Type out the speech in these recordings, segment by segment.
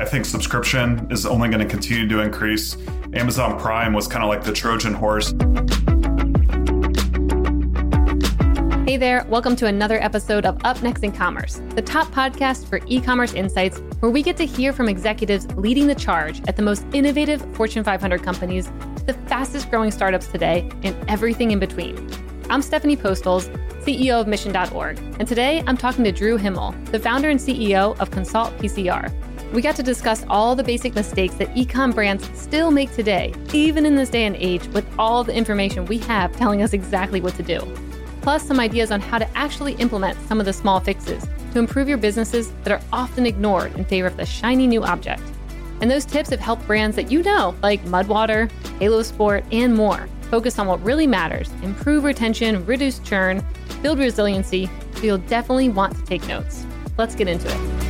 I think subscription is only going to continue to increase. Amazon Prime was kind of like the Trojan horse. Hey there, welcome to another episode of Up Next in Commerce, the top podcast for e commerce insights, where we get to hear from executives leading the charge at the most innovative Fortune 500 companies, the fastest growing startups today, and everything in between. I'm Stephanie Postles, CEO of Mission.org, and today I'm talking to Drew Himmel, the founder and CEO of Consult PCR. We got to discuss all the basic mistakes that ecom brands still make today, even in this day and age, with all the information we have telling us exactly what to do plus some ideas on how to actually implement some of the small fixes to improve your businesses that are often ignored in favor of the shiny new object. And those tips have helped brands that you know, like Mudwater, Halo Sport, and more, focus on what really matters, improve retention, reduce churn, build resiliency, so you'll definitely want to take notes. Let's get into it.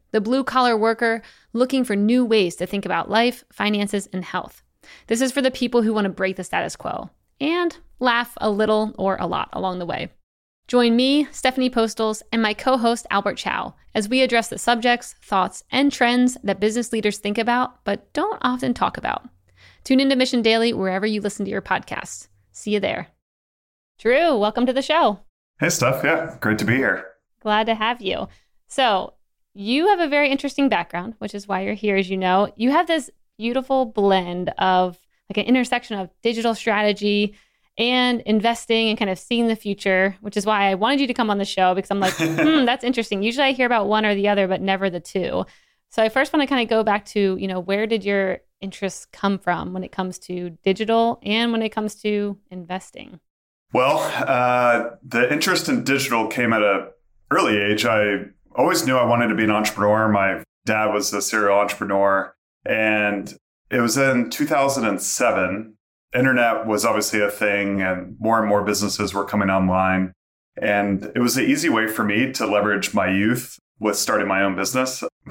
the blue collar worker looking for new ways to think about life, finances, and health. This is for the people who want to break the status quo and laugh a little or a lot along the way. Join me, Stephanie Postles, and my co host, Albert Chow, as we address the subjects, thoughts, and trends that business leaders think about but don't often talk about. Tune into Mission Daily wherever you listen to your podcasts. See you there. Drew, welcome to the show. Hey, Steph. Yeah, great to be here. Glad to have you. So, you have a very interesting background, which is why you're here, as you know. You have this beautiful blend of like an intersection of digital strategy and investing and kind of seeing the future, which is why I wanted you to come on the show because I'm like, hmm, that's interesting. Usually I hear about one or the other, but never the two. So I first want to kind of go back to, you know, where did your interests come from when it comes to digital and when it comes to investing? Well, uh, the interest in digital came at a early age. I always knew I wanted to be an entrepreneur. My dad was a serial entrepreneur. And it was in 2007. Internet was obviously a thing, and more and more businesses were coming online. And it was an easy way for me to leverage my youth with starting my own business.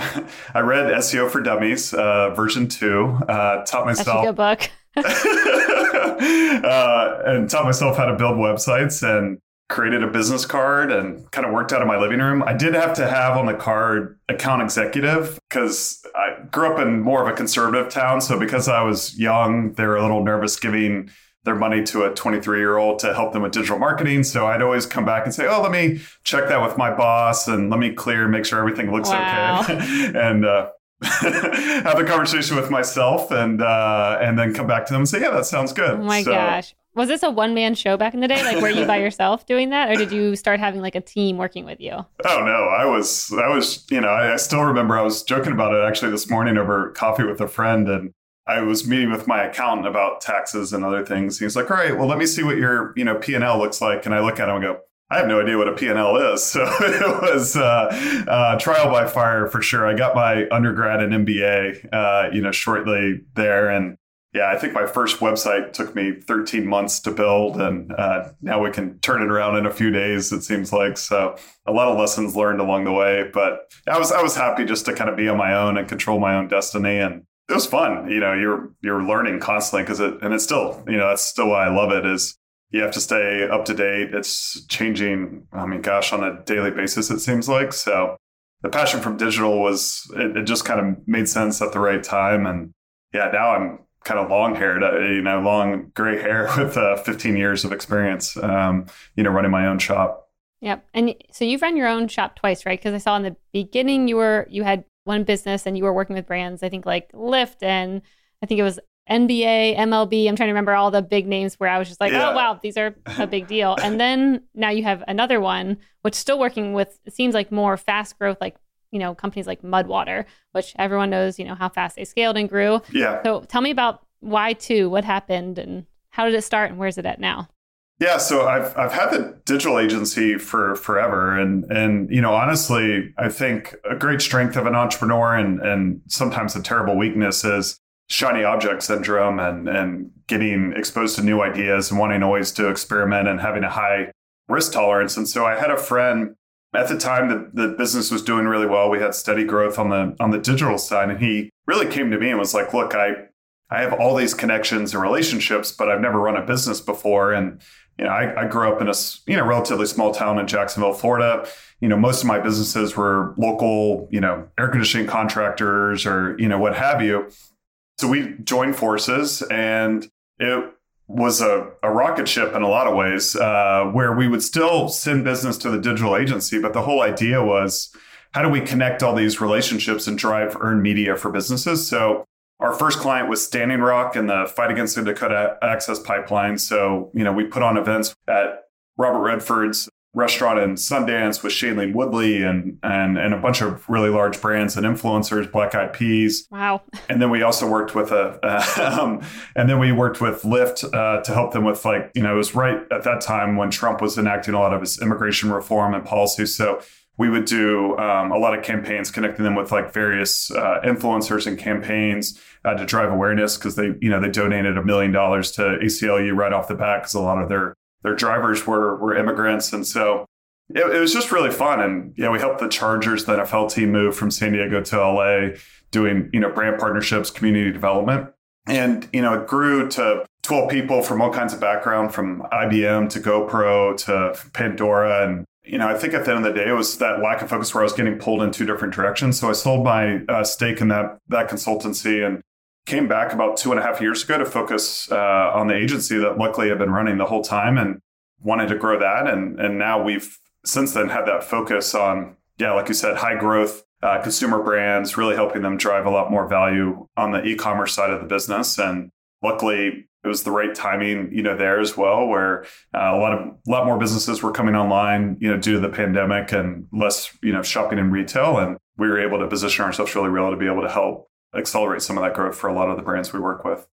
I read SEO for Dummies, uh, version two, uh, taught myself. That's a good book. uh, and taught myself how to build websites and created a business card and kind of worked out of my living room. I did have to have on the card account executive because I grew up in more of a conservative town. So because I was young, they were a little nervous giving their money to a 23 year old to help them with digital marketing. So I'd always come back and say, Oh, let me check that with my boss and let me clear, make sure everything looks wow. okay. and, uh, have a conversation with myself and uh, and then come back to them and say, yeah, that sounds good. Oh my so, gosh. Was this a one man show back in the day? Like, were you by yourself doing that, or did you start having like a team working with you? Oh no, I was, I was, you know, I, I still remember I was joking about it actually this morning over coffee with a friend, and I was meeting with my accountant about taxes and other things. He's like, "All right, well, let me see what your, you know, P and L looks like," and I look at him and go. I have no idea what a P&L is. So it was uh, uh, trial by fire for sure. I got my undergrad and MBA, uh, you know, shortly there. And yeah, I think my first website took me 13 months to build, and uh, now we can turn it around in a few days. It seems like so. A lot of lessons learned along the way, but I was I was happy just to kind of be on my own and control my own destiny, and it was fun. You know, you're you're learning constantly because it and it's still you know that's still why I love it is you have to stay up to date. It's changing. I mean, gosh, on a daily basis it seems like so. The passion from digital was it, it just kind of made sense at the right time, and yeah, now I'm kind of long haired, uh, you know, long gray hair with uh, 15 years of experience, um, you know, running my own shop. Yep. And so you've run your own shop twice, right? Because I saw in the beginning you were, you had one business and you were working with brands, I think like Lyft and I think it was NBA, MLB. I'm trying to remember all the big names where I was just like, oh, yeah. oh, wow, these are a big deal. and then now you have another one, which still working with, it seems like more fast growth, like you know, companies like Mudwater, which everyone knows, you know, how fast they scaled and grew. Yeah. So tell me about why two, what happened and how did it start and where's it at now? Yeah, so I've I've had the digital agency for forever, and and you know honestly, I think a great strength of an entrepreneur and and sometimes a terrible weakness is shiny object syndrome and and getting exposed to new ideas and wanting always to experiment and having a high risk tolerance. And so I had a friend at the time that the business was doing really well. We had steady growth on the on the digital side, and he really came to me and was like, "Look, I I have all these connections and relationships, but I've never run a business before, and you know, I, I, grew up in a you know relatively small town in Jacksonville, Florida. You know, most of my businesses were local, you know, air conditioning contractors or you know what have you. So we joined forces, and it was a, a rocket ship in a lot of ways, uh, where we would still send business to the digital agency, but the whole idea was how do we connect all these relationships and drive earned media for businesses? So our first client was Standing Rock in the fight against the Dakota Access Pipeline. So, you know, we put on events at Robert Redford's restaurant in Sundance with Shailene Woodley and and and a bunch of really large brands and influencers, Black Eyed Peas. Wow. And then we also worked with a, uh, um, and then we worked with Lyft uh, to help them with like you know it was right at that time when Trump was enacting a lot of his immigration reform and policies. So we would do um, a lot of campaigns connecting them with like various uh, influencers and campaigns uh, to drive awareness because they you know they donated a million dollars to ACLU right off the bat because a lot of their their drivers were were immigrants. And so it, it, was just really fun. And yeah we helped the Chargers the NFL team move from San Diego to LA doing you know brand partnerships community development. And you know it grew to 12 people from all kinds of background from IBM to GoPro to Pandora. And you know, I think at the end of the day, it was that lack of focus where I was getting pulled in two different directions. So I sold my uh, stake in that that consultancy and came back about two and a half years ago to focus uh, on the agency that luckily I've been running the whole time and wanted to grow that. And and now we've since then had that focus on yeah, like you said, high growth uh, consumer brands, really helping them drive a lot more value on the e-commerce side of the business. And luckily, it was the right timing, you know, there as well, where uh, a lot of a lot more businesses were coming online, you know, due to the pandemic and less, you know, shopping in retail, and we were able to position ourselves really well to be able to help accelerate some of that growth for a lot of the brands we work with.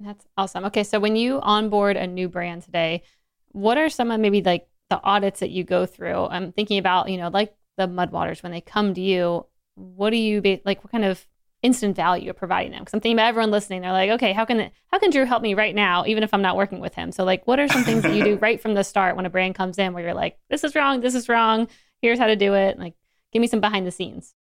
That's awesome. Okay, so when you onboard a new brand today, what are some of maybe like the audits that you go through? I'm thinking about, you know, like the Mudwaters when they come to you. What do you be, like? What kind of instant value you're providing them. Because I'm thinking about everyone listening. They're like, okay, how can how can Drew help me right now, even if I'm not working with him? So like, what are some things that you do right from the start when a brand comes in, where you're like, this is wrong, this is wrong. Here's how to do it. Like, give me some behind the scenes.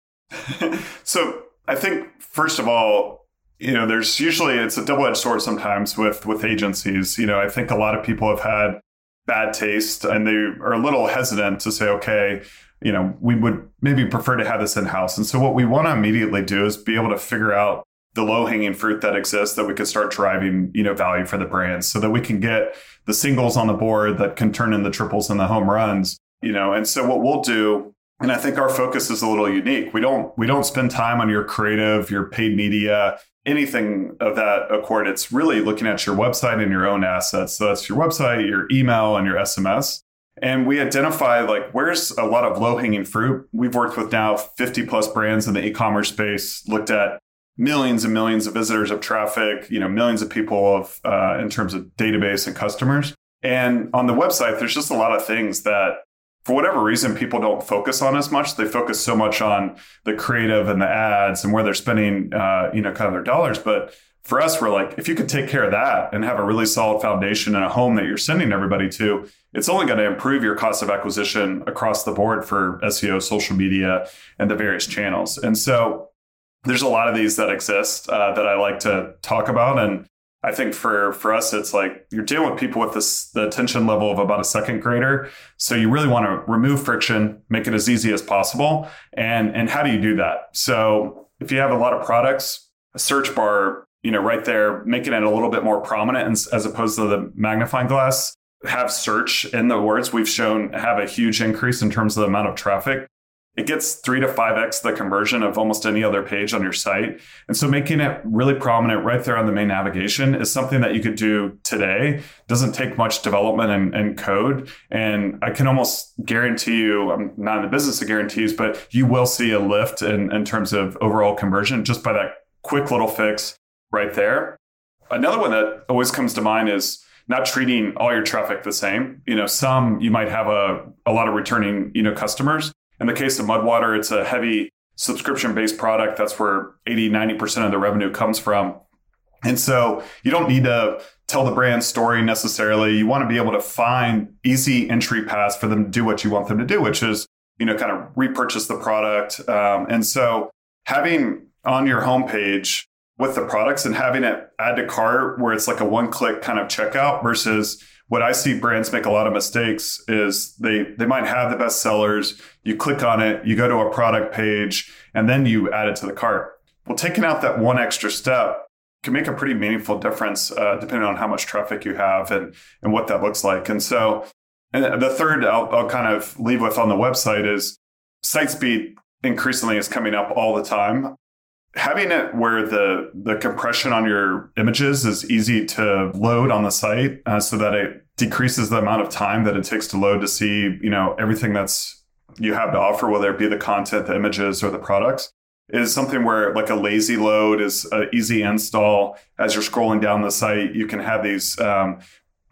so I think first of all, you know, there's usually it's a double edged sword sometimes with with agencies. You know, I think a lot of people have had bad taste and they are a little hesitant to say, okay, you know, we would maybe prefer to have this in house. And so what we want to immediately do is be able to figure out the low hanging fruit that exists that we could start driving, you know, value for the brands so that we can get the singles on the board that can turn in the triples and the home runs, you know. And so what we'll do and I think our focus is a little unique. We don't we don't spend time on your creative, your paid media, anything of that accord. It's really looking at your website and your own assets. So that's your website, your email, and your SMS. And we identify like where's a lot of low hanging fruit. We've worked with now 50 plus brands in the e-commerce space, looked at millions and millions of visitors of traffic, you know, millions of people of uh, in terms of database and customers. And on the website, there's just a lot of things that for whatever reason, people don't focus on as much. They focus so much on the creative and the ads and where they're spending, uh, you know, kind of their dollars. But for us, we're like, if you could take care of that and have a really solid foundation and a home that you're sending everybody to, it's only going to improve your cost of acquisition across the board for SEO, social media, and the various channels. And so there's a lot of these that exist uh, that I like to talk about. And I think for for us, it's like you're dealing with people with this the attention level of about a second grader. So you really want to remove friction, make it as easy as possible. And and how do you do that? So if you have a lot of products, a search bar, you know, right there, making it a little bit more prominent as opposed to the magnifying glass. Have search in the words we've shown have a huge increase in terms of the amount of traffic it gets three to five X the conversion of almost any other page on your site. And so making it really prominent right there on the main navigation is something that you could do today. It doesn't take much development and, and, code. And I can almost guarantee you, I'm not in the business of guarantees, but you will see a lift in, in terms of overall conversion just by that quick little fix right there. Another one that always comes to mind is not treating all your traffic the same. You know, some you might have a, a lot of returning, you know, customers in the case of Mudwater, it's a heavy subscription based product. That's where 80, 90% of the revenue comes from. And so you don't need to tell the brand story necessarily. You want to be able to find easy entry paths for them to do what you want them to do, which is, you know, kind of repurchase the product. Um, and so having on your homepage with the products and having it add to cart where it's like a one click kind of checkout versus what I see brands make a lot of mistakes is they they might have the best sellers. You click on it, you go to a product page, and then you add it to the cart. Well, taking out that one extra step can make a pretty meaningful difference uh, depending on how much traffic you have and and what that looks like. And so, and the third I'll, I'll kind of leave with on the website is site speed increasingly is coming up all the time having it where the the compression on your images is easy to load on the site uh, so that it decreases the amount of time that it takes to load to see you know everything that's you have to offer whether it be the content the images or the products is something where like a lazy load is an easy install. As you're scrolling down the site you can have these um,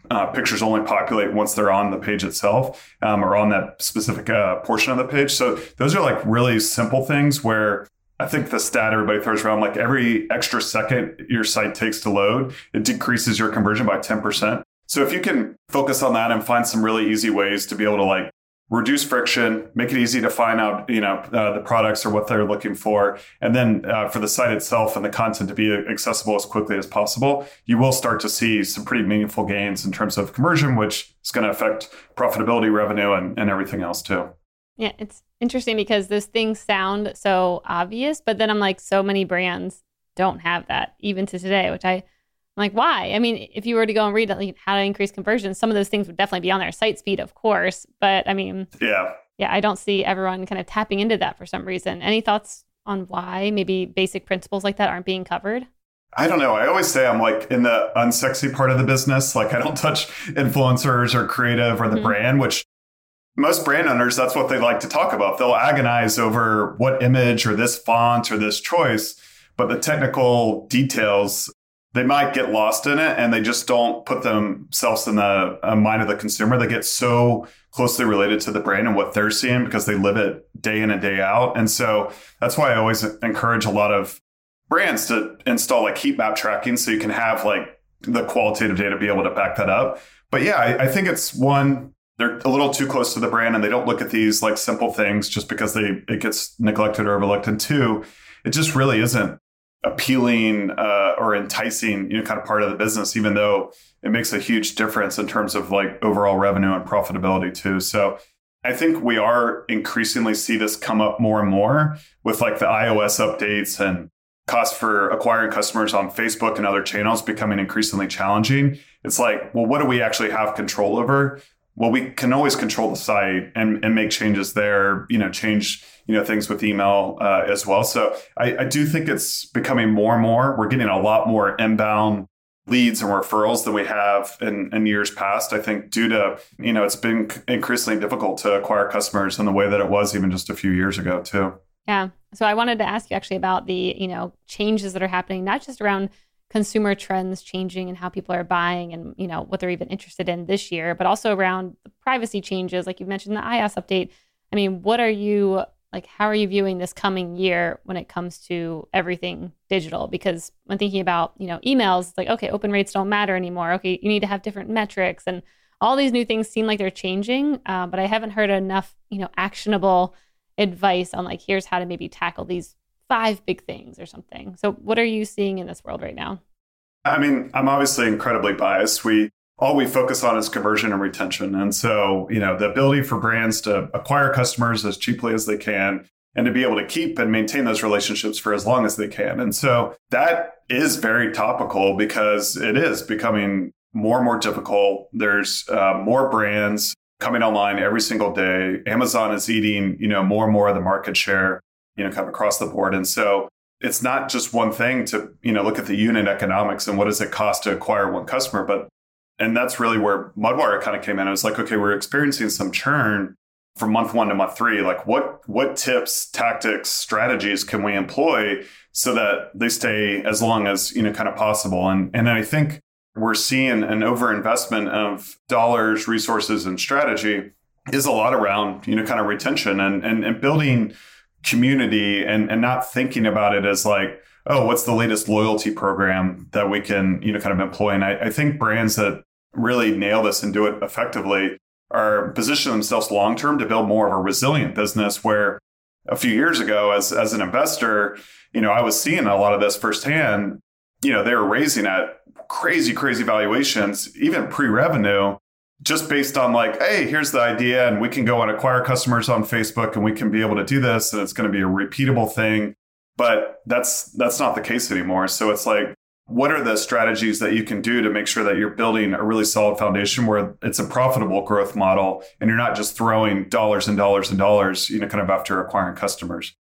uh, pictures only populate once they're on the page itself um, or on that specific uh, portion of the page. So those are like really simple things where I think the stat everybody throws around like every extra second your site takes to load, it decreases your conversion by 10%. So if you can focus on that and find some really easy ways to be able to like reduce friction, make it easy to find out, you know, uh, the products or what they're looking for, and then uh, for the site itself and the content to be accessible as quickly as possible, you will start to see some pretty meaningful gains in terms of conversion, which is going to affect profitability, revenue, and, and everything else too. Yeah, it's interesting because those things sound so obvious, but then I'm like, so many brands don't have that even to today, which I, I'm like, why? I mean, if you were to go and read like, how to increase conversions, some of those things would definitely be on there. Site speed, of course, but I mean, yeah, yeah, I don't see everyone kind of tapping into that for some reason. Any thoughts on why maybe basic principles like that aren't being covered? I don't know. I always say I'm like in the unsexy part of the business. Like I don't touch influencers or creative or the mm-hmm. brand, which most brand owners, that's what they like to talk about. They'll agonize over what image or this font or this choice, but the technical details, they might get lost in it and they just don't put themselves in the uh, mind of the consumer. They get so closely related to the brand and what they're seeing because they live it day in and day out. And so that's why I always encourage a lot of brands to install like heat map tracking so you can have like the qualitative data be able to back that up. But yeah, I, I think it's one they're a little too close to the brand and they don't look at these like simple things just because they it gets neglected or overlooked. And two, it just really isn't appealing uh, or enticing, you know, kind of part of the business, even though it makes a huge difference in terms of like overall revenue and profitability too. So I think we are increasingly see this come up more and more with like the iOS updates and cost for acquiring customers on Facebook and other channels becoming increasingly challenging. It's like, well, what do we actually have control over? Well, we can always control the site and, and make changes there, you know, change, you know, things with email uh, as well. So I, I do think it's becoming more and more. We're getting a lot more inbound leads and referrals than we have in, in years past. I think due to, you know, it's been increasingly difficult to acquire customers in the way that it was even just a few years ago too. Yeah. So I wanted to ask you actually about the, you know, changes that are happening, not just around consumer trends changing and how people are buying and you know what they're even interested in this year but also around the privacy changes like you mentioned the ios update. I mean what are you like how are you viewing this coming year when it comes to everything digital? Because when thinking about you know emails like okay open rates don't matter anymore. Okay you need to have different metrics and all these new things seem like they're changing uh, but i haven't heard enough you know actionable advice on like here's how to maybe tackle these five big things or something. So, what are you seeing in this world right now? I mean, I'm obviously incredibly biased. We all we focus on is conversion and retention. And so, you know, the ability for brands to acquire customers as cheaply as they can and to be able to keep and maintain those relationships for as long as they can. And so that is very topical because it is becoming more and more difficult. There's uh, more brands coming online every single day. Amazon is eating, you know, more and more of the market share, you know, kind of across the board. And so it's not just one thing to, you know, look at the unit economics and what does it cost to acquire one customer, but and that's really where Mudwater kind of came in. It was like, okay, we're experiencing some churn from month one to month three. Like what what tips, tactics, strategies can we employ so that they stay as long as, you know, kind of possible? And and I think we're seeing an overinvestment of dollars, resources, and strategy is a lot around, you know, kind of retention and and, and building community and, and not thinking about it as like, oh, what's the latest loyalty program that we can, you know, kind of employ. And I, I think brands that really nail this and do it effectively are position themselves long term to build more of a resilient business where a few years ago as as an investor, you know, I was seeing a lot of this firsthand. You know, they were raising at crazy, crazy valuations, even pre-revenue, just based on like, hey, here's the idea, and we can go and acquire customers on Facebook and we can be able to do this, and it's going to be a repeatable thing. But that's that's not the case anymore. So it's like what are the strategies that you can do to make sure that you're building a really solid foundation where it's a profitable growth model and you're not just throwing dollars and dollars and dollars you know kind of after acquiring customers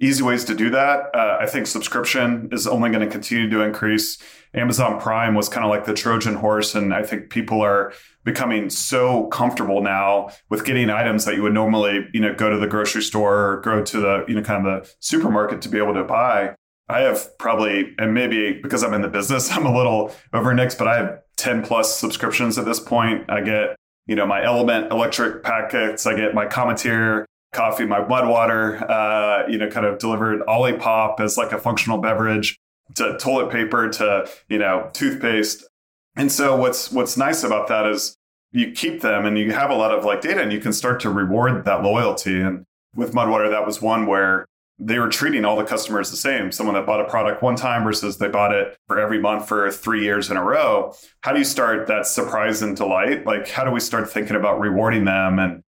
easy ways to do that uh, i think subscription is only going to continue to increase amazon prime was kind of like the trojan horse and i think people are becoming so comfortable now with getting items that you would normally you know go to the grocery store or go to the you know kind of the supermarket to be able to buy I have probably, and maybe because I'm in the business, I'm a little over next, but I have 10 plus subscriptions at this point. I get, you know, my Element electric packets. I get my Cometeer coffee, my Mudwater, uh, you know, kind of delivered Olipop as like a functional beverage to toilet paper to, you know, toothpaste. And so what's, what's nice about that is you keep them and you have a lot of like data and you can start to reward that loyalty. And with Mudwater, that was one where they were treating all the customers the same. Someone that bought a product one time versus they bought it for every month for three years in a row. How do you start that surprise and delight? Like, how do we start thinking about rewarding them and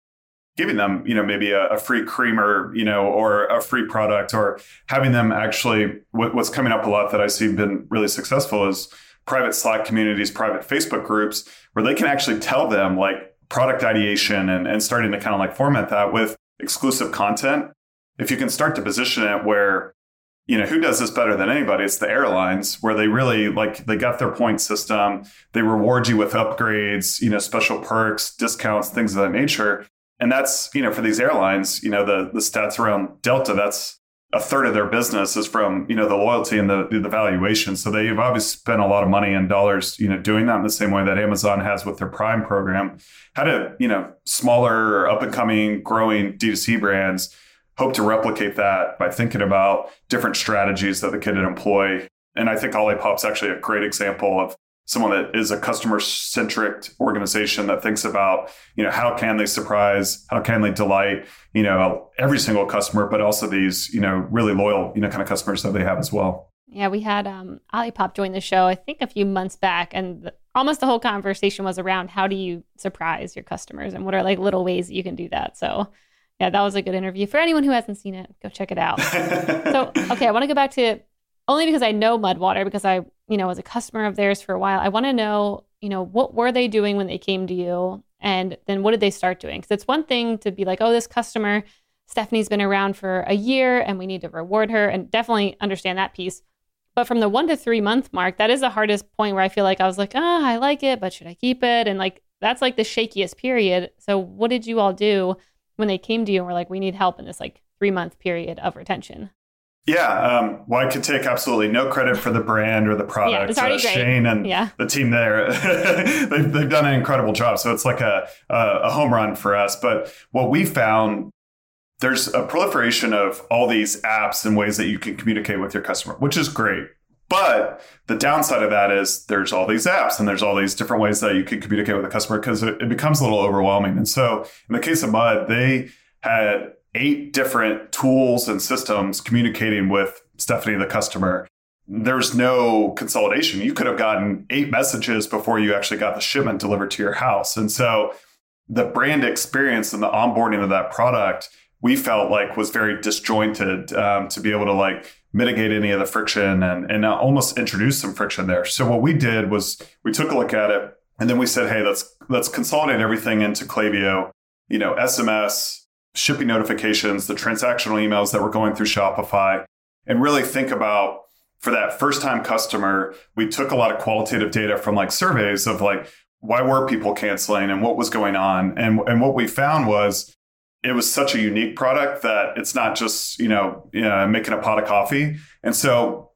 giving them, you know, maybe a, a free creamer, you know, or a free product, or having them actually? What, what's coming up a lot that I see been really successful is private Slack communities, private Facebook groups, where they can actually tell them like product ideation and, and starting to kind of like format that with exclusive content if you can start to position it where you know who does this better than anybody it's the airlines where they really like they got their point system they reward you with upgrades you know special perks discounts things of that nature and that's you know for these airlines you know the the stats around delta that's a third of their business is from you know the loyalty and the the valuation so they've obviously spent a lot of money and dollars you know doing that in the same way that amazon has with their prime program how to you know smaller up and coming growing d2c brands hope to replicate that by thinking about different strategies that the kid would employ. And I think Olipop's actually a great example of someone that is a customer centric organization that thinks about, you know, how can they surprise, how can they delight, you know, every single customer, but also these, you know, really loyal, you know, kind of customers that they have as well. Yeah, we had um, Olipop join the show, I think a few months back, and the, almost the whole conversation was around how do you surprise your customers and what are like little ways that you can do that. So yeah, that was a good interview. For anyone who hasn't seen it, go check it out. so, okay, I want to go back to only because I know Mudwater because I, you know, as a customer of theirs for a while. I want to know, you know, what were they doing when they came to you, and then what did they start doing? Because it's one thing to be like, oh, this customer, Stephanie's been around for a year, and we need to reward her, and definitely understand that piece. But from the one to three month mark, that is the hardest point where I feel like I was like, ah, oh, I like it, but should I keep it? And like that's like the shakiest period. So what did you all do? when they came to you and were like, we need help in this like three month period of retention? Yeah, um, well, I could take absolutely no credit for the brand or the product. Yeah, it's already uh, Shane and yeah. the team there, they've, they've done an incredible job. So it's like a, a home run for us. But what we found, there's a proliferation of all these apps and ways that you can communicate with your customer, which is great. But the downside of that is there's all these apps and there's all these different ways that you can communicate with a customer because it, it becomes a little overwhelming. And so in the case of Mud, they had eight different tools and systems communicating with Stephanie, the customer. There's no consolidation. You could have gotten eight messages before you actually got the shipment delivered to your house. And so the brand experience and the onboarding of that product, we felt like was very disjointed um, to be able to like mitigate any of the friction and, and almost introduce some friction there. So what we did was we took a look at it. And then we said, hey, let's let's consolidate everything into Klaviyo, you know, SMS, shipping notifications, the transactional emails that were going through Shopify, and really think about for that first time customer, we took a lot of qualitative data from like surveys of like why were people canceling and what was going on. And and what we found was it was such a unique product that it's not just, you know, you know making a pot of coffee. And so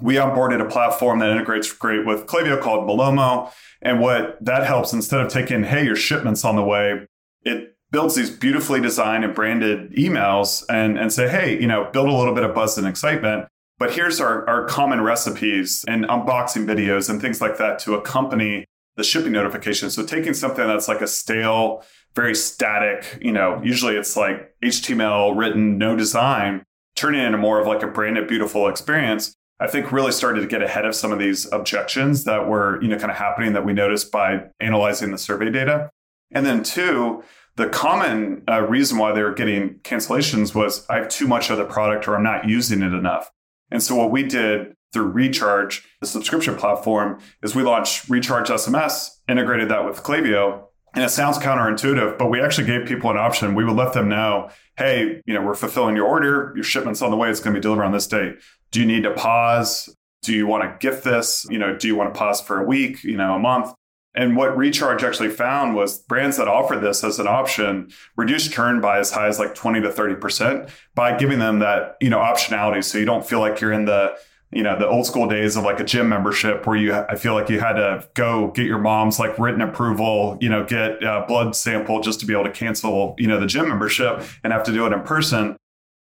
we onboarded a platform that integrates great with Klaviyo called Malomo. And what that helps, instead of taking, hey, your shipment's on the way, it builds these beautifully designed and branded emails and, and say, hey, you know, build a little bit of buzz and excitement. But here's our, our common recipes and unboxing videos and things like that to accompany the shipping notification. So taking something that's like a stale, very static, you know, usually it's like HTML written, no design, turning it into more of like a branded, beautiful experience. I think really started to get ahead of some of these objections that were, you know, kind of happening that we noticed by analyzing the survey data. And then two, the common uh, reason why they were getting cancellations was I have too much of the product or I'm not using it enough. And so what we did through Recharge, the subscription platform, is we launched Recharge SMS, integrated that with Klaviyo. And it sounds counterintuitive, but we actually gave people an option. We would let them know, hey, you know, we're fulfilling your order, your shipment's on the way, it's going to be delivered on this date. Do you need to pause? Do you want to gift this? You know, do you want to pause for a week, you know, a month? And what Recharge actually found was brands that offer this as an option reduce churn by as high as like 20 to 30% by giving them that, you know, optionality. So you don't feel like you're in the you know the old school days of like a gym membership where you i feel like you had to go get your mom's like written approval you know get a blood sample just to be able to cancel you know the gym membership and have to do it in person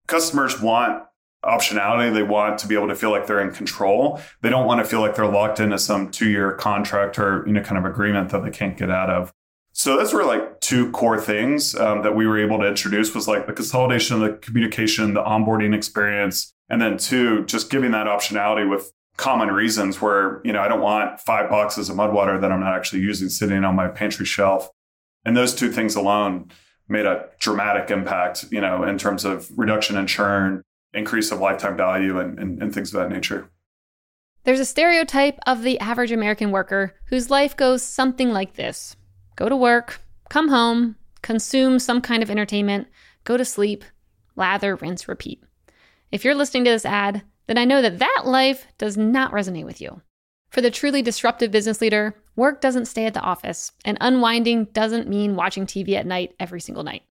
customers want optionality. They want to be able to feel like they're in control. They don't want to feel like they're locked into some two year contract or you know kind of agreement that they can't get out of. So those were like two core things um, that we were able to introduce was like the consolidation of the communication the onboarding experience and then two, just giving that optionality with common reasons where, you know, I don't want five boxes of mud water that I'm not actually using sitting on my pantry shelf. And those two things alone made a dramatic impact, you know, in terms of reduction in churn, increase of lifetime value, and, and, and things of that nature. There's a stereotype of the average American worker whose life goes something like this go to work, come home, consume some kind of entertainment, go to sleep, lather, rinse, repeat. If you're listening to this ad, then I know that that life does not resonate with you. For the truly disruptive business leader, work doesn't stay at the office, and unwinding doesn't mean watching TV at night every single night.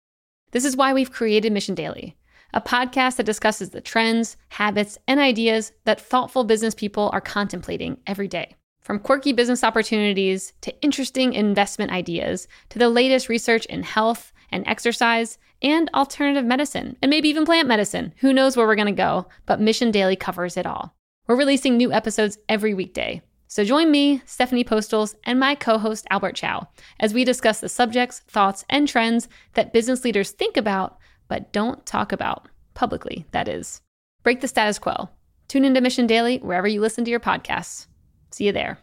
This is why we've created Mission Daily, a podcast that discusses the trends, habits, and ideas that thoughtful business people are contemplating every day. From quirky business opportunities to interesting investment ideas to the latest research in health and exercise and alternative medicine, and maybe even plant medicine. Who knows where we're going to go, but Mission Daily covers it all. We're releasing new episodes every weekday. So join me, Stephanie Postles, and my co host Albert Chow as we discuss the subjects, thoughts, and trends that business leaders think about but don't talk about publicly, that is. Break the status quo. Tune into Mission Daily wherever you listen to your podcasts. See you there.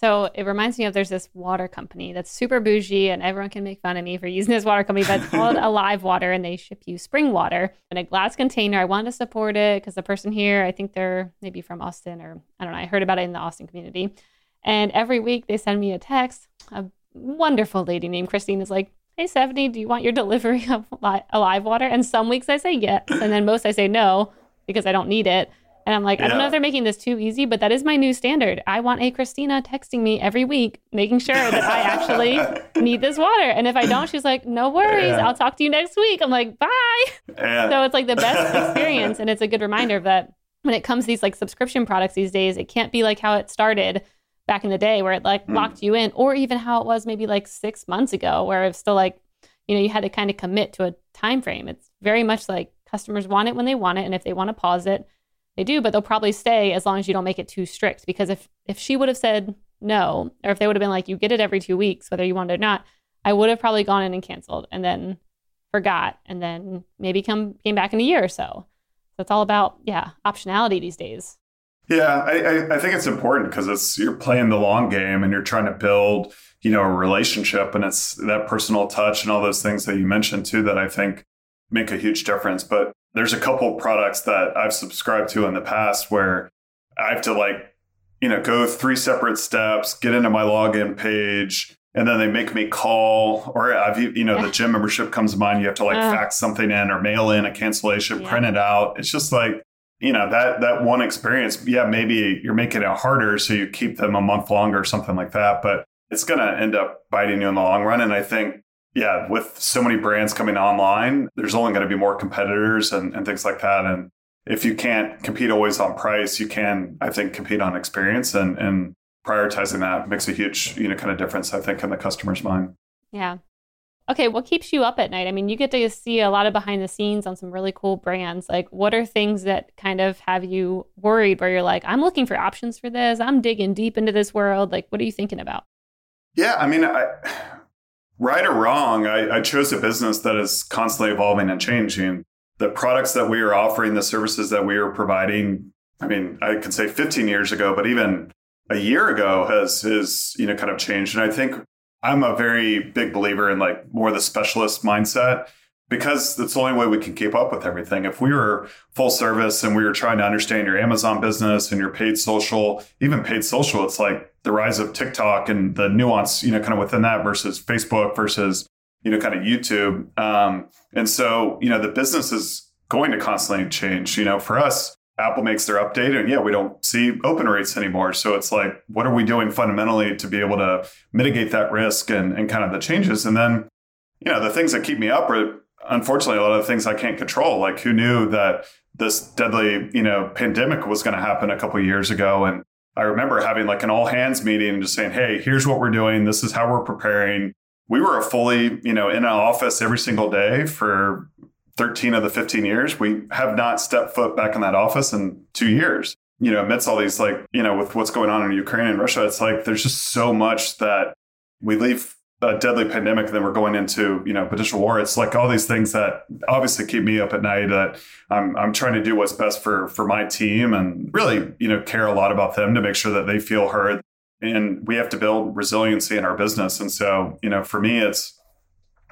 So it reminds me of there's this water company that's super bougie, and everyone can make fun of me for using this water company, but it's called Alive Water, and they ship you spring water in a glass container. I wanted to support it because the person here, I think they're maybe from Austin, or I don't know, I heard about it in the Austin community. And every week they send me a text. A wonderful lady named Christine is like, Hey, Stephanie, do you want your delivery of Alive Water? And some weeks I say yes, and then most I say no because I don't need it. And I'm like, yeah. I don't know if they're making this too easy, but that is my new standard. I want a Christina texting me every week, making sure that I actually need this water. And if I don't, she's like, no worries. Yeah. I'll talk to you next week. I'm like, bye. Yeah. So it's like the best experience. And it's a good reminder that when it comes to these like subscription products these days, it can't be like how it started back in the day where it like mm. locked you in, or even how it was maybe like six months ago, where it's still like, you know, you had to kind of commit to a time frame. It's very much like customers want it when they want it. And if they want to pause it, they do, but they'll probably stay as long as you don't make it too strict. Because if if she would have said no, or if they would have been like, you get it every two weeks, whether you want it or not, I would have probably gone in and canceled and then forgot and then maybe come came back in a year or so. So it's all about yeah optionality these days. Yeah, I, I think it's important because it's you're playing the long game and you're trying to build you know a relationship and it's that personal touch and all those things that you mentioned too that I think make a huge difference. But there's a couple products that I've subscribed to in the past where I have to like you know, go three separate steps, get into my login page, and then they make me call or I've you know the gym membership comes to mind you have to like uh, fax something in or mail in a cancellation yeah. print it out it's just like you know that that one experience yeah maybe you're making it harder so you keep them a month longer or something like that but it's going to end up biting you in the long run and i think yeah with so many brands coming online there's only going to be more competitors and, and things like that and if you can't compete always on price you can i think compete on experience and and prioritizing that makes a huge you know kind of difference i think in the customer's mind. Yeah Okay, what keeps you up at night? I mean, you get to see a lot of behind the scenes on some really cool brands. Like, what are things that kind of have you worried where you're like, I'm looking for options for this, I'm digging deep into this world? Like, what are you thinking about? Yeah, I mean, I, right or wrong, I, I chose a business that is constantly evolving and changing. The products that we are offering, the services that we are providing, I mean, I could say 15 years ago, but even a year ago has is you know kind of changed. And I think I'm a very big believer in like more the specialist mindset because that's the only way we can keep up with everything. If we were full service and we were trying to understand your Amazon business and your paid social, even paid social, it's like the rise of TikTok and the nuance, you know, kind of within that versus Facebook versus, you know, kind of YouTube. Um, and so, you know, the business is going to constantly change. You know, for us, Apple makes their update and yeah, we don't see open rates anymore. So it's like, what are we doing fundamentally to be able to mitigate that risk and, and kind of the changes? And then, you know, the things that keep me up are unfortunately a lot of things I can't control. Like who knew that this deadly, you know, pandemic was going to happen a couple years ago. And I remember having like an all hands meeting and just saying, Hey, here's what we're doing. This is how we're preparing. We were a fully, you know, in an office every single day for 13 of the 15 years, we have not stepped foot back in that office in two years. You know, amidst all these, like, you know, with what's going on in Ukraine and Russia, it's like there's just so much that we leave a deadly pandemic and then we're going into, you know, potential war. It's like all these things that obviously keep me up at night that I'm, I'm trying to do what's best for, for my team and really, you know, care a lot about them to make sure that they feel heard. And we have to build resiliency in our business. And so, you know, for me, it's,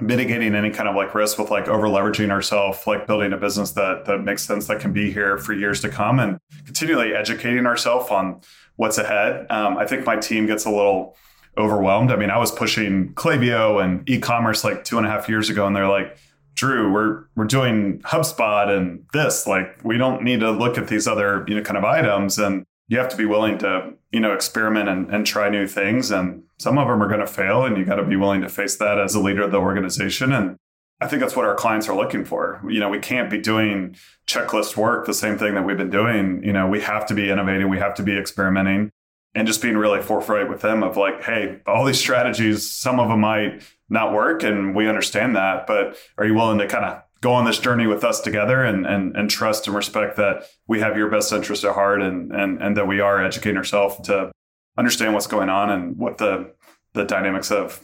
mitigating any kind of like risk with like over leveraging ourselves, like building a business that that makes sense that can be here for years to come, and continually educating ourselves on what's ahead. Um, I think my team gets a little overwhelmed. I mean, I was pushing Klaviyo and e-commerce like two and a half years ago, and they're like, Drew, we're we're doing HubSpot and this. Like, we don't need to look at these other you know kind of items, and you have to be willing to you know experiment and, and try new things. And some of them are going to fail and you got to be willing to face that as a leader of the organization. And i think that's what our clients are looking for. You know we can't be doing checklist work the same thing that we've been doing. You know we have to be innovating we have to be experimenting and just being really forthright with them of like hey all these strategies some of them might not work and we understand that but are you willing to kind of go on this journey with us together and and, and trust and respect that we have your best interest at heart and and and that we are educating ourselves to understand what's going on and what the the dynamics of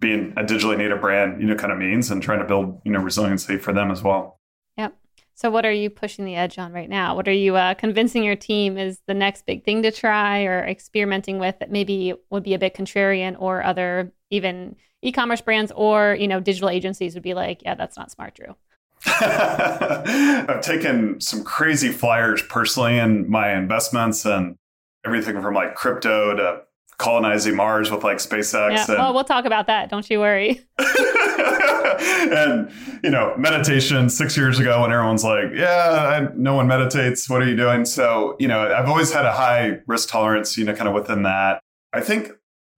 being a digitally native brand you know kind of means and trying to build you know resiliency for them as well. Yep. So what are you pushing the edge on right now? What are you uh, convincing your team is the next big thing to try or experimenting with that maybe would be a bit contrarian or other even e-commerce brands or you know digital agencies would be like yeah that's not smart drew I've taken some crazy flyers personally in my investments and everything from like crypto to colonizing Mars with like SpaceX. Yeah. And, well, we'll talk about that. Don't you worry. and you know, meditation six years ago when everyone's like, "Yeah, I, no one meditates. What are you doing?" So you know, I've always had a high risk tolerance. You know, kind of within that. I think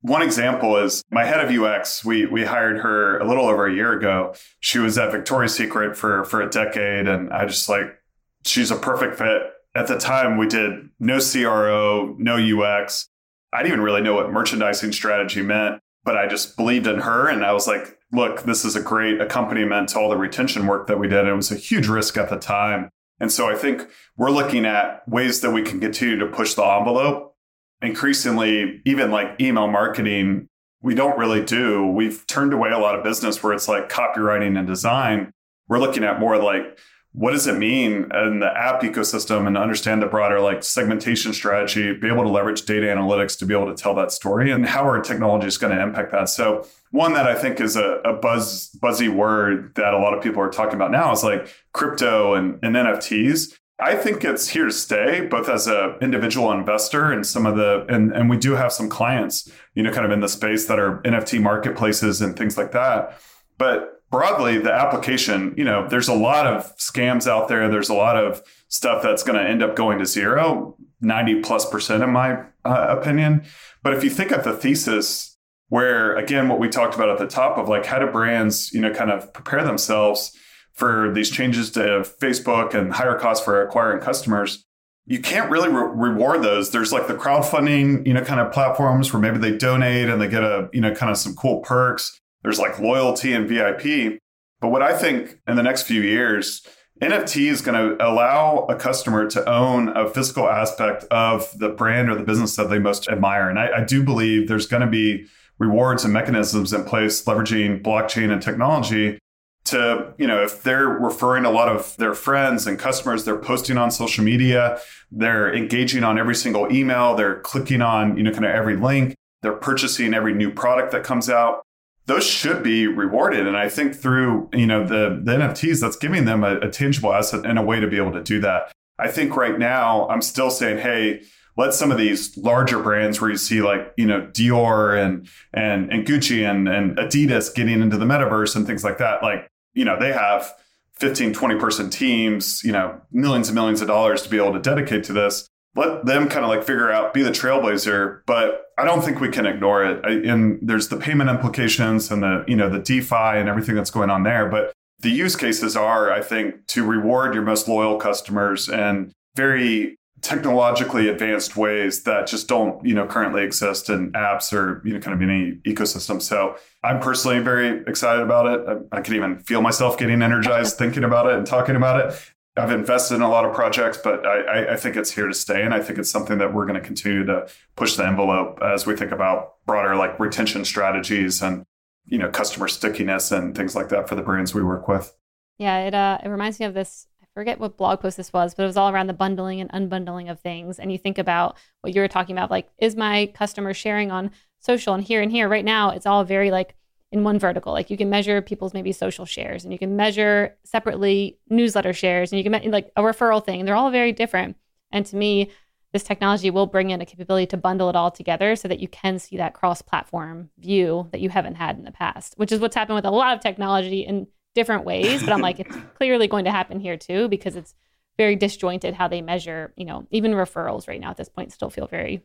one example is my head of UX. We we hired her a little over a year ago. She was at Victoria's Secret for for a decade, and I just like she's a perfect fit. At the time, we did no CRO, no UX. I didn't even really know what merchandising strategy meant, but I just believed in her, and I was like, "Look, this is a great accompaniment to all the retention work that we did." And it was a huge risk at the time, and so I think we're looking at ways that we can continue to push the envelope increasingly, even like email marketing, we don't really do. We've turned away a lot of business where it's like copywriting and design. We're looking at more like what does it mean in the app ecosystem and understand the broader like segmentation strategy, be able to leverage data analytics to be able to tell that story and how our technology is going to impact that. So one that I think is a, a buzz buzzy word that a lot of people are talking about now is like crypto and, and NFTs. I think it's here to stay, both as an individual investor and some of the, and, and we do have some clients, you know, kind of in the space that are NFT marketplaces and things like that. But broadly, the application, you know, there's a lot of scams out there. There's a lot of stuff that's going to end up going to zero, 90 plus percent, in my uh, opinion. But if you think of the thesis, where again, what we talked about at the top of like how do brands, you know, kind of prepare themselves for these changes to Facebook and higher costs for acquiring customers, you can't really re- reward those. There's like the crowdfunding, you know, kind of platforms where maybe they donate and they get a, you know, kind of some cool perks. There's like loyalty and VIP. But what I think in the next few years, NFT is going to allow a customer to own a physical aspect of the brand or the business that they most admire. And I, I do believe there's going to be rewards and mechanisms in place leveraging blockchain and technology to, you know, if they're referring a lot of their friends and customers, they're posting on social media, they're engaging on every single email, they're clicking on, you know, kind of every link, they're purchasing every new product that comes out. Those should be rewarded. And I think through, you know, the, the NFTs, that's giving them a, a tangible asset and a way to be able to do that. I think right now I'm still saying, hey, let some of these larger brands where you see like you know Dior and and and Gucci and and Adidas getting into the metaverse and things like that like you know, they have 15, 20 person teams, you know, millions and millions of dollars to be able to dedicate to this. Let them kind of like figure out, be the trailblazer. But I don't think we can ignore it. I, and there's the payment implications and the, you know, the DeFi and everything that's going on there. But the use cases are, I think, to reward your most loyal customers and very technologically advanced ways that just don't you know currently exist in apps or you know kind of any ecosystem so i'm personally very excited about it. I, I can even feel myself getting energized thinking about it and talking about it. I've invested in a lot of projects but i, I think it's here to stay and i think it's something that we're going to continue to push the envelope as we think about broader like retention strategies and you know customer stickiness and things like that for the brands we work with. Yeah it uh it reminds me of this forget what blog post this was, but it was all around the bundling and unbundling of things. And you think about what you were talking about, like, is my customer sharing on social and here and here? Right now, it's all very like in one vertical. Like you can measure people's maybe social shares and you can measure separately newsletter shares and you can like a referral thing. They're all very different. And to me, this technology will bring in a capability to bundle it all together so that you can see that cross platform view that you haven't had in the past, which is what's happened with a lot of technology in different ways, but I'm like, it's clearly going to happen here too because it's very disjointed how they measure, you know, even referrals right now at this point still feel very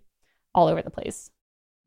all over the place.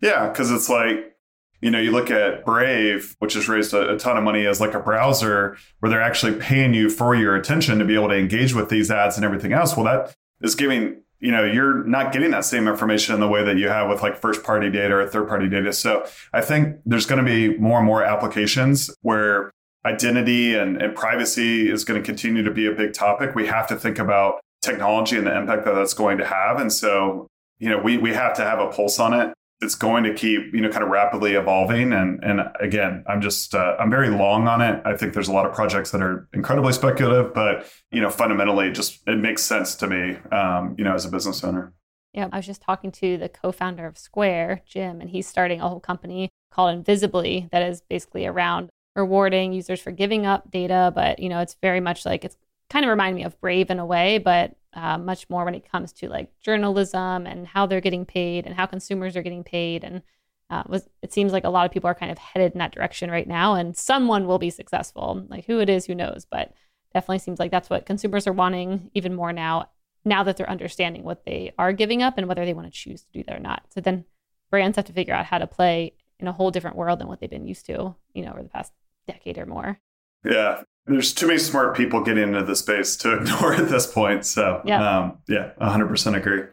Yeah, because it's like, you know, you look at Brave, which has raised a, a, ton of money as like a browser where they're actually paying you for your attention to be able to engage with these ads and everything else. Well, that is giving, you know, you're not getting that same information in the way that you have with like first party data or third party data. So I think there's going to be more and more applications where identity and, and privacy is going to continue to be a big topic. We have to think about technology and the impact that that's going to have. And so, you know, we, we have to have a pulse on it. It's going to keep, you know, kind of rapidly evolving. And, and again, I'm just, uh, I'm very long on it. I think there's a lot of projects that are incredibly speculative, but, you know, fundamentally just, it makes sense to me, um, you know, as a business owner. Yeah, I was just talking to the co-founder of Square, Jim, and he's starting a whole company called Invisibly that is basically around rewarding users for giving up data, but you know, it's very much like it's kind of remind me of Brave in a way, but uh, much more when it comes to like journalism and how they're getting paid and how consumers are getting paid. And uh, was it seems like a lot of people are kind of headed in that direction right now, and someone will be successful. Like who it is, who knows? But definitely seems like that's what consumers are wanting even more now. Now that they're understanding what they are giving up and whether they want to choose to do that or not. So then brands have to figure out how to play in a whole different world than what they've been used to, you know, over the past decade or more. Yeah. There's too many smart people getting into the space to ignore at this point. So, yeah, um, yeah 100% agree.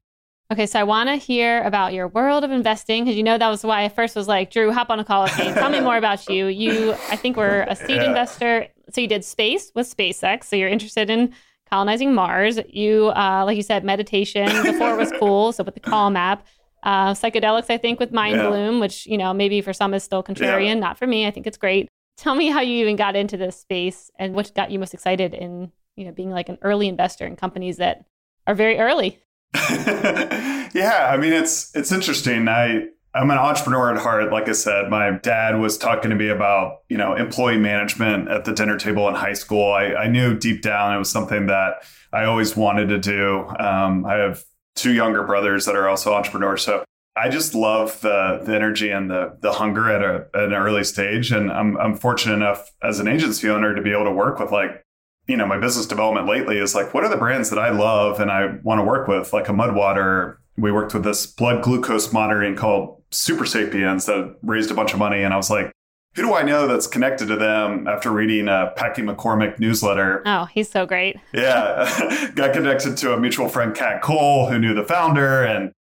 Okay, so I want to hear about your world of investing because you know that was why I first was like, Drew, hop on a call with me. Tell me more about you. You, I think, were a seed yeah. investor. So you did space with SpaceX. So you're interested in colonizing Mars. You, uh, like you said, meditation before it was cool. So with the Calm app, uh, psychedelics, I think, with Mind yeah. Bloom, which you know maybe for some is still contrarian. Yeah. Not for me. I think it's great. Tell me how you even got into this space and what got you most excited in, you know, being like an early investor in companies that are very early. yeah, I mean it's it's interesting. I I'm an entrepreneur at heart. Like I said, my dad was talking to me about, you know, employee management at the dinner table in high school. I, I knew deep down it was something that I always wanted to do. Um, I have two younger brothers that are also entrepreneurs. So I just love the, the energy and the, the hunger at, a, at an early stage. And I'm, I'm fortunate enough as an agency owner to be able to work with like, you know, my business development lately is like, what are the brands that I love and I want to work with, like a Mudwater. We worked with this blood glucose monitoring called Super Sapiens that raised a bunch of money. And I was like, who do I know that's connected to them after reading a Packy McCormick newsletter? Oh, he's so great. yeah. Got connected to a mutual friend, Kat Cole, who knew the founder. And,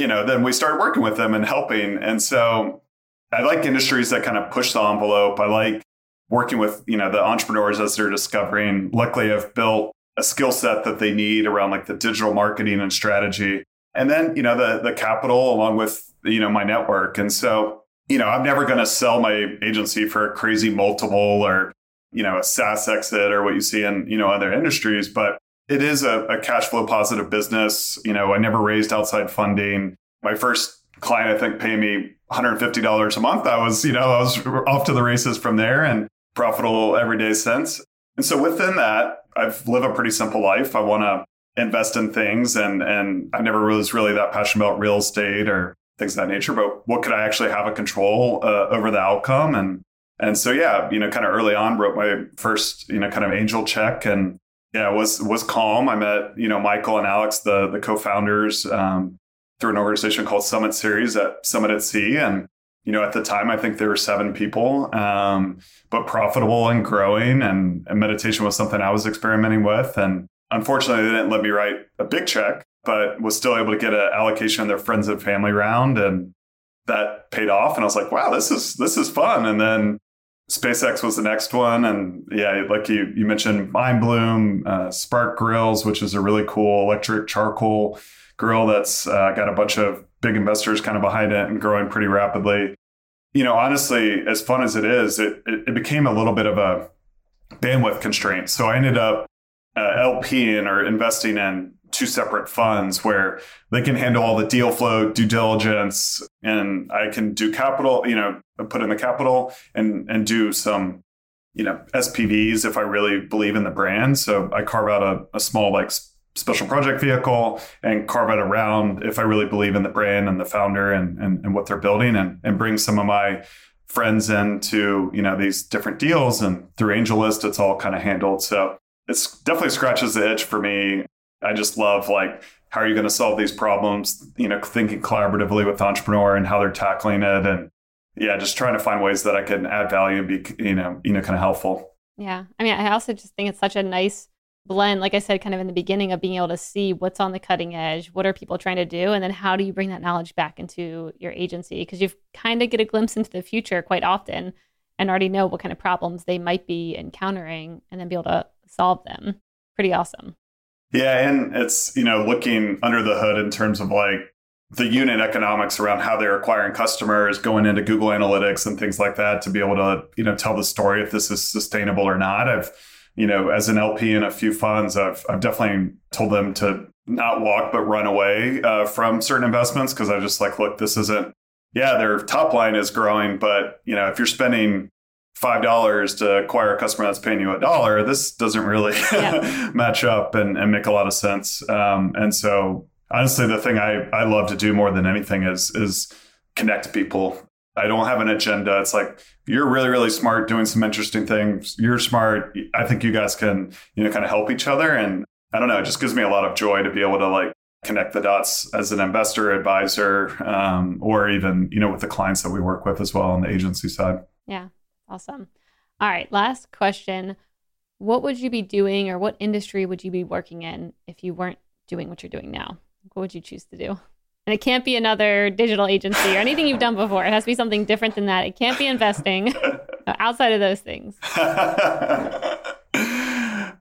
you know, then we started working with them and helping. And so I like industries that kind of push the envelope. I like working with, you know, the entrepreneurs as they're discovering. Luckily, I've built a skill set that they need around like the digital marketing and strategy. And then, you know, the the capital along with you know my network and so you know i'm never going to sell my agency for a crazy multiple or you know a saas exit or what you see in you know other industries but it is a, a cash flow positive business you know i never raised outside funding my first client i think pay me $150 a month i was you know i was off to the races from there and profitable every day since and so within that i've lived a pretty simple life i want to invest in things and and I never was really that passionate about real estate or things of that nature. But what could I actually have a control uh, over the outcome? And and so yeah, you know, kind of early on, wrote my first you know kind of angel check, and yeah, was was calm. I met you know Michael and Alex, the the co-founders, um, through an organization called Summit Series at Summit at Sea, and you know at the time I think there were seven people, um, but profitable and growing, and, and meditation was something I was experimenting with, and unfortunately they didn't let me write a big check but was still able to get an allocation on their friends and family round. And that paid off. And I was like, wow, this is this is fun. And then SpaceX was the next one. And yeah, like you you mentioned Mindbloom, uh, Spark Grills, which is a really cool electric charcoal grill that's uh, got a bunch of big investors kind of behind it and growing pretty rapidly. You know, honestly, as fun as it is, it, it, it became a little bit of a bandwidth constraint. So I ended up uh, LPing or investing in two separate funds where they can handle all the deal flow, due diligence, and I can do capital, you know, put in the capital and and do some, you know, SPVs if I really believe in the brand. So I carve out a, a small like special project vehicle and carve it around if I really believe in the brand and the founder and and, and what they're building and and bring some of my friends into you know these different deals. And through AngelList it's all kind of handled. So it's definitely scratches the itch for me. I just love like how are you going to solve these problems? You know, thinking collaboratively with the entrepreneur and how they're tackling it, and yeah, just trying to find ways that I can add value and be you know you know kind of helpful. Yeah, I mean, I also just think it's such a nice blend, like I said, kind of in the beginning of being able to see what's on the cutting edge, what are people trying to do, and then how do you bring that knowledge back into your agency because you kind of get a glimpse into the future quite often and already know what kind of problems they might be encountering and then be able to solve them. Pretty awesome. Yeah, and it's you know looking under the hood in terms of like the unit economics around how they're acquiring customers, going into Google Analytics and things like that to be able to you know tell the story if this is sustainable or not. I've you know as an LP in a few funds, I've I've definitely told them to not walk but run away uh, from certain investments because I just like look this isn't yeah their top line is growing but you know if you're spending five dollars to acquire a customer that's paying you a dollar, this doesn't really yeah. match up and, and, make a lot of sense. Um, and so honestly, the thing I, I love to do more than anything is is connect people. I don't have an agenda. It's like you're really, really smart doing some interesting things. You're smart. I think you guys can, you know, kind of help each other. And I don't know, it just gives me a lot of joy to be able to like connect the dots as an investor, advisor, um, or even, you know, with the clients that we work with as well on the agency side. Yeah. Awesome. All right, last question. What would you be doing or what industry would you be working in if you weren't doing what you're doing now? What would you choose to do? And it can't be another digital agency or anything you've done before. It has to be something different than that. It can't be investing outside of those things.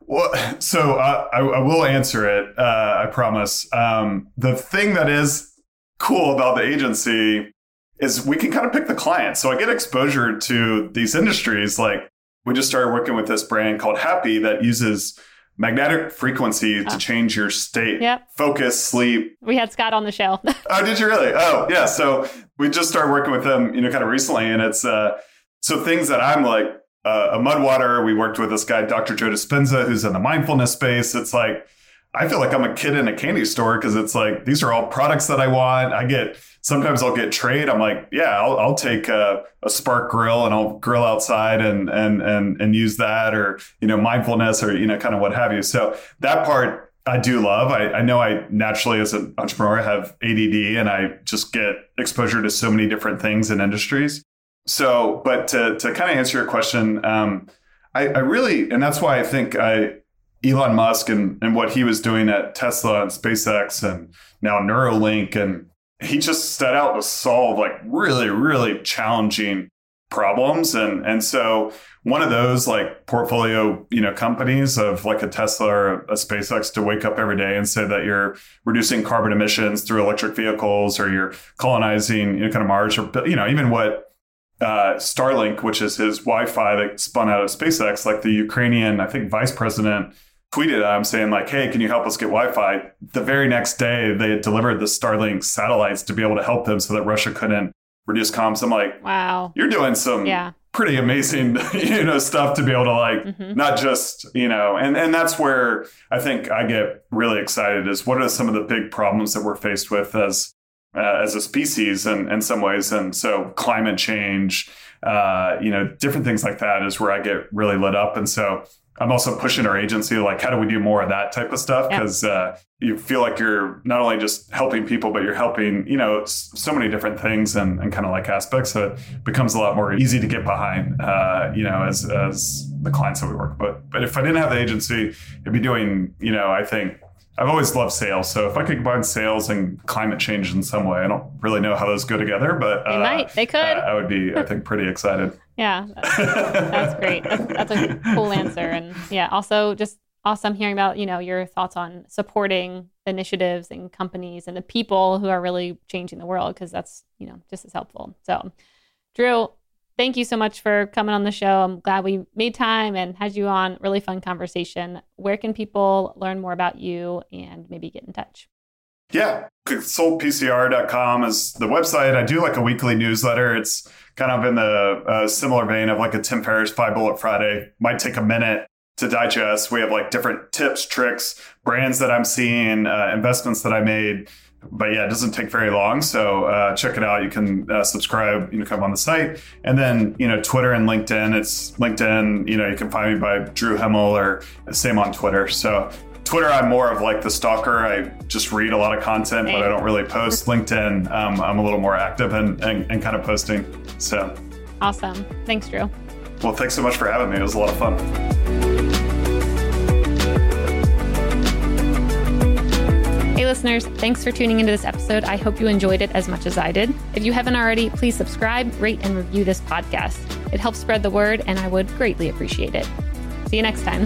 well, so uh, I, I, will answer it. Uh, I promise. Um, the thing that is cool about the agency is we can kind of pick the client. So I get exposure to these industries. Like we just started working with this brand called Hapbee that uses magnetic frequency to Oh. change your state, Yep. focus, sleep. We had Scott on the show. Oh, did you really? Oh, yeah. So we just started working with them, you know, kind of recently, and it's uh, so things that I'm like uh, a Mudwater. We worked with this guy, Dr. Joe Dispenza, who's in the mindfulness space. It's like I feel like I'm a kid in a candy store because it's like these are all products that I want. I get sometimes I'll get trade. I'm like, yeah, I'll, I'll take a, a Spark grill and I'll grill outside and and and and use that, or you know, mindfulness, or you know, kind of what have you. So that part I do love. I, I know I naturally, as an entrepreneur, have ADD and I just get exposure to so many different things and industries. So, but to, to kind of answer your question, um, I, I really, and that's why I think I, Elon Musk and, and what he was doing at Tesla and SpaceX and now Neuralink, and he just set out to solve like really, really challenging problems. And, and so one of those like portfolio, you know, companies of like a Tesla or a SpaceX to wake up every day and say that you're reducing carbon emissions through electric vehicles or you're colonizing, you know, kind of Mars or, you know, even what uh, Starlink, which is his Wi-Fi that spun out of SpaceX, like the Ukrainian, I think, vice president tweeted at him saying like, "Hey, can you help us get Wi-Fi?" The very next day, they had delivered the Starlink satellites to be able to help them so that Russia couldn't reduce comms. I'm like, wow. you're doing some Yeah. pretty amazing, you know, stuff to be able to like Mhm. not just you know and and that's where i think i get really excited is what are some of the big problems that we're faced with as uh, as a species and in some ways and so climate change uh, you know different things like that is where i get really lit up and so i'm also pushing our agency like how do we do more of that type of stuff Yeah. because uh, you feel like you're not only just helping people but you're helping you know so many different things and, and kind of like aspects so it becomes a lot more easy to get behind uh, you know as as the clients that we work with but if i didn't have the agency i'd be doing you know i think I've always loved sales, so if I could combine sales and climate change in some way, I don't really know how those go together, but They uh, might. They could. uh, I would be, I think, pretty excited. Yeah. That's, that's great. That's, that's a cool answer. And yeah, also just awesome hearing about, you know, your thoughts on supporting initiatives and companies and the people who are really changing the world because that's, you know, just as helpful. So, Drew, thank you so much for coming on the show. I'm glad we made time and had you on. Really fun conversation. Where can people learn more about you and maybe get in touch? Yeah, consultpcr.com is the website. I do like a weekly newsletter. It's kind of in the uh, similar vein of like a Tim Ferriss Five Bullet Friday. Might take a minute to digest. We have like different tips, tricks, brands that I'm seeing, uh, investments that I made. But yeah, it doesn't take very long. So uh, check it out. You can uh, subscribe, you know, come on the site. And then, you know, Twitter and LinkedIn. It's LinkedIn, you know, you can find me by Drew Hemmel or same on Twitter. So Twitter, I'm more of like the stalker. I just read a lot of content, but I don't really post. LinkedIn, um, I'm a little more active and, and, and kind of posting. So, Awesome. Thanks, Drew. well, thanks so much for having me. It was a lot of fun. Hey, listeners, thanks for tuning into this episode. I hope you enjoyed it as much as I did. If you haven't already, please subscribe, rate, and review this podcast. It helps spread the word, and I would greatly appreciate it. See you next time.